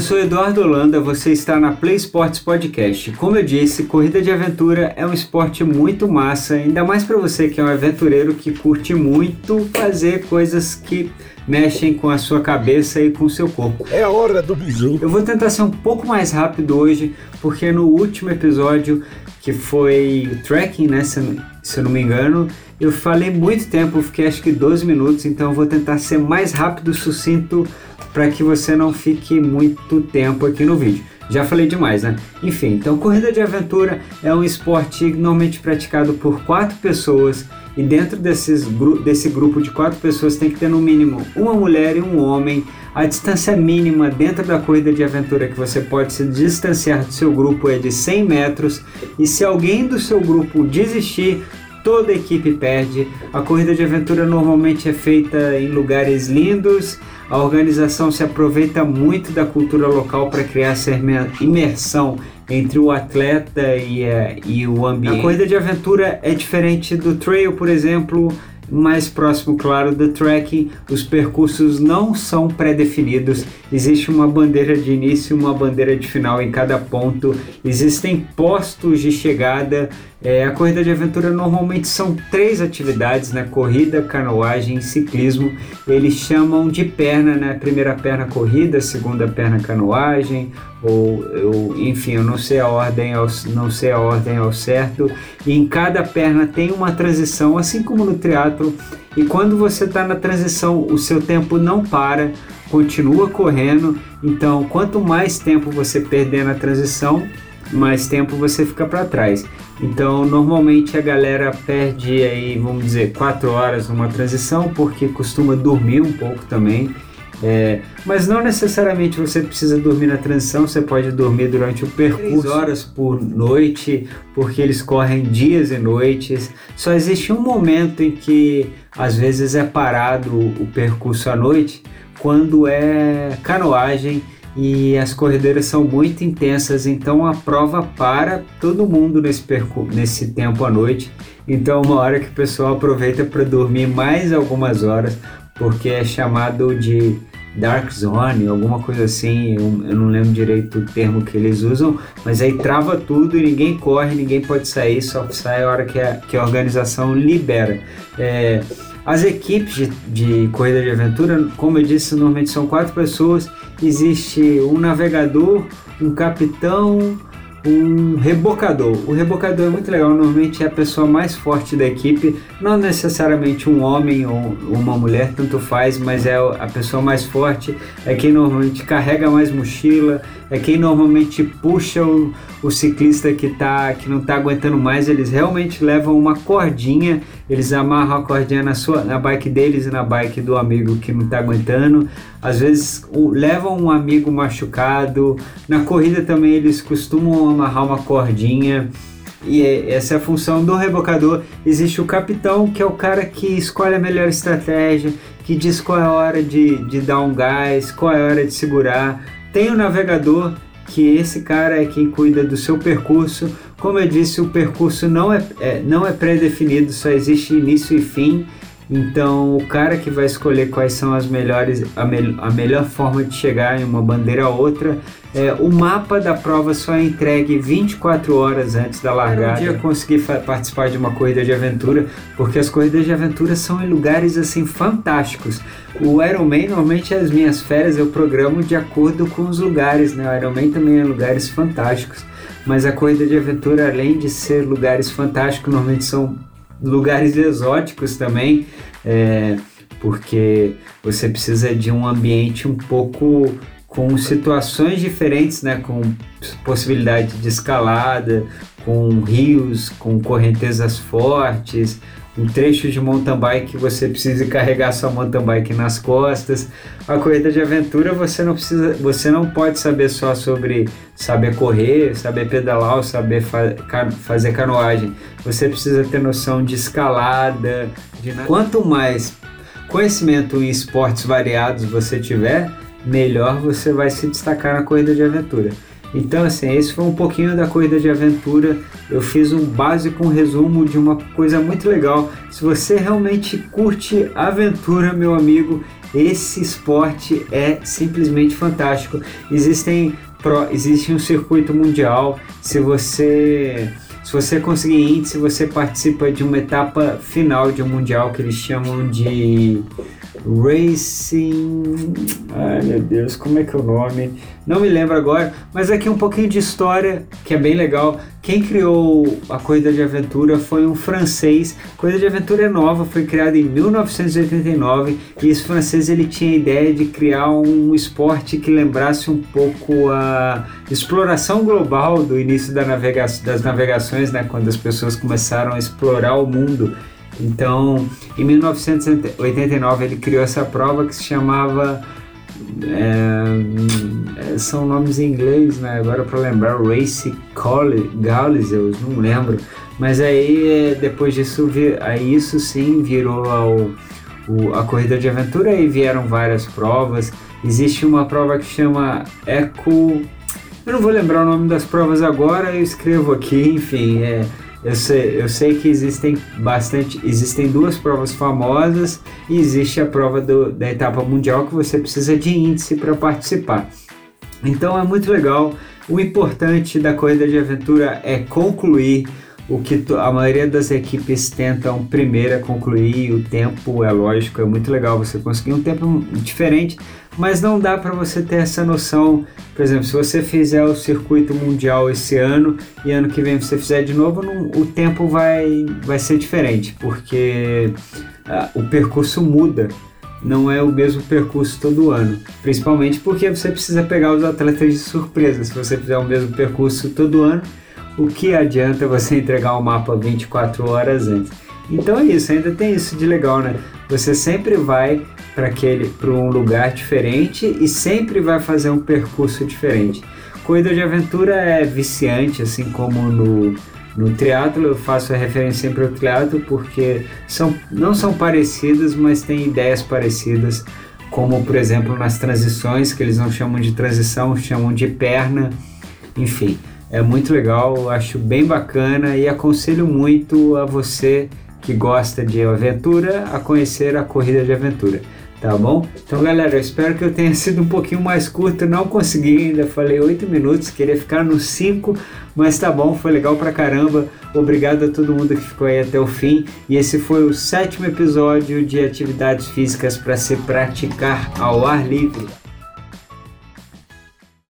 eu sou Eduardo Holanda, você está na Play Sports Podcast. Como eu disse, corrida de aventura é um esporte muito massa, ainda mais para você que é um aventureiro que curte muito fazer coisas que mexem com a sua cabeça e com o seu corpo. É a hora do bisu. Eu vou tentar ser um pouco mais rápido hoje, porque no último episódio, que foi o tracking, né, se, eu não me engano, eu falei muito tempo, fiquei acho que 12 minutos, então vou tentar ser mais rápido, sucinto, para que você não fique muito tempo aqui no vídeo. Já falei demais, né? Enfim, então corrida de aventura é um esporte normalmente praticado por quatro pessoas e dentro desses, desse grupo de quatro pessoas tem que ter no mínimo uma mulher e um homem. A distância mínima dentro da corrida de aventura que você pode se distanciar do seu grupo é de 100 metros e se alguém do seu grupo desistir, toda a equipe perde. A corrida de aventura normalmente é feita em lugares lindos. A organização se aproveita muito da cultura local para criar essa imersão entre o atleta e, a, e o ambiente. A corrida de aventura é diferente do trail, por exemplo, mais próximo, claro, do trekking, os percursos não são pré-definidos. Existe uma bandeira de início e uma bandeira de final em cada ponto. Existem postos de chegada. É, a corrida de aventura normalmente são três atividades, né? Corrida, canoagem e ciclismo. Eles chamam de perna, né? Primeira perna corrida, segunda perna canoagem, ou enfim, eu não sei a ordem, ao, não sei a ordem ao certo. E em cada perna tem uma transição, assim como no triatlo. E quando você está na transição, o seu tempo não para, continua correndo. Então, quanto mais tempo você perder na transição, mais tempo você fica para trás. Então, normalmente a galera perde aí, vamos dizer, 4 horas numa transição, porque costuma dormir um pouco também. É, mas não necessariamente você precisa dormir na transição, você pode dormir durante o percurso. 3 horas por noite, porque eles correm dias e noites. Só existe um momento em que às vezes é parado o percurso à noite, quando é canoagem e as corredeiras são muito intensas, então a prova para todo mundo nesse, nesse tempo à noite. Então, uma hora que o pessoal aproveita para dormir mais algumas horas, porque é chamado de Dark Zone, alguma coisa assim, eu, não lembro direito o termo que eles usam, mas aí trava tudo e ninguém corre, ninguém pode sair, só sai a hora que a, que a organização libera. É, as equipes de, de corrida de aventura, como eu disse, normalmente são quatro pessoas, existe um navegador, um capitão, um rebocador. O rebocador é muito legal, normalmente é a pessoa mais forte da equipe, não necessariamente um homem ou uma mulher, tanto faz, mas é a pessoa mais forte, é quem normalmente carrega mais mochila, é quem normalmente puxa o, o ciclista que, tá, que não está aguentando mais, eles realmente levam uma cordinha, eles amarram a cordinha na, sua, na bike deles e na bike do amigo que não está aguentando, às vezes o, levam um amigo machucado, na corrida também eles costumam amarrar uma cordinha, e é, essa é a função do rebocador. Existe o capitão, que é o cara que escolhe a melhor estratégia, que diz qual é a hora de, de dar um gás, qual é a hora de segurar. Tem o navegador, que esse cara é quem cuida do seu percurso. Como eu disse, o percurso não é, é não é pré-definido, só existe início e fim. Então, o cara que vai escolher quais são as melhores, a, me, a melhor forma de chegar em uma bandeira a outra, é, o mapa da prova só é entregue 24 horas antes da largada. Um dia consegui participar de uma corrida de aventura, porque as corridas de aventura são em lugares assim fantásticos. O Ironman, normalmente as minhas férias eu programo de acordo com os lugares, né? O Ironman também é lugares fantásticos, mas a corrida de aventura, além de ser lugares fantásticos, normalmente são lugares exóticos também, é, porque você precisa de um ambiente um pouco com situações diferentes, né, com possibilidade de escalada, com rios, com correntezas fortes, um trecho de mountain bike você precisa carregar sua mountain bike nas costas. A corrida de aventura você não precisa, você não pode saber só sobre saber correr, saber pedalar ou saber fa fazer canoagem. Você precisa ter noção de escalada, de quanto mais conhecimento em esportes variados você tiver, melhor você vai se destacar na corrida de aventura. Então, assim, esse foi um pouquinho da corrida de aventura. Eu fiz um básico, um resumo de uma coisa muito legal. Se você realmente curte aventura, meu amigo, esse esporte é simplesmente fantástico. Existem pro, existe um circuito mundial. Se você se você conseguir índice, você participa de uma etapa final de um mundial que eles chamam de Racing. Ai meu Deus, como é que é o nome? Não me lembro agora, mas aqui um pouquinho de história que é bem legal. Quem criou a corrida de aventura foi um francês. A corrida de aventura é nova, foi criada em 1989 e esse francês ele tinha a ideia de criar um esporte que lembrasse um pouco a exploração global do início da navega das navegações, né, quando as pessoas começaram a explorar o mundo. Então, em 1989 ele criou essa prova que se chamava é, são nomes em inglês, né? Agora para lembrar, Race Gaules, eu não lembro. Mas aí depois disso, aí isso sim virou ao, o, a corrida de aventura e vieram várias provas. Existe uma prova que chama Eco. Eu não vou lembrar o nome das provas agora, eu escrevo aqui, enfim, é eu sei, eu sei que existem bastante, existem duas provas famosas e existe a prova do, da etapa mundial que você precisa de índice para participar. Então é muito legal. O importante da corrida de aventura é concluir o que a maioria das equipes tentam primeiro é concluir. O tempo é lógico, é muito legal você conseguir um tempo diferente, mas não dá para você ter essa noção. Por exemplo, se você fizer o circuito mundial esse ano e ano que vem você fizer de novo, não, o tempo vai, vai ser diferente, porque ah, o percurso muda. Não é o mesmo percurso todo ano, principalmente porque você precisa pegar os atletas de surpresa. Se você fizer o mesmo percurso todo ano, o que adianta você entregar o mapa 24 horas antes? Então é isso, ainda tem isso de legal, né? Você sempre vai para aquele para um lugar diferente e sempre vai fazer um percurso diferente. Corrida de aventura é viciante, assim como no no triatlo eu faço a referência sempre ao triatlo porque são, não são parecidas, mas têm ideias parecidas, como por exemplo nas transições, que eles não chamam de transição, chamam de perna, enfim. É muito legal, acho bem bacana e aconselho muito a você que gosta de aventura a conhecer a corrida de aventura tá bom? Então, galera, eu espero que eu tenha sido um pouquinho mais curto. Não consegui ainda, falei 8 minutos, queria ficar nos 5, mas tá bom, foi legal pra caramba. Obrigado a todo mundo que ficou aí até o fim. E esse foi o sétimo episódio de atividades físicas para se praticar ao ar livre.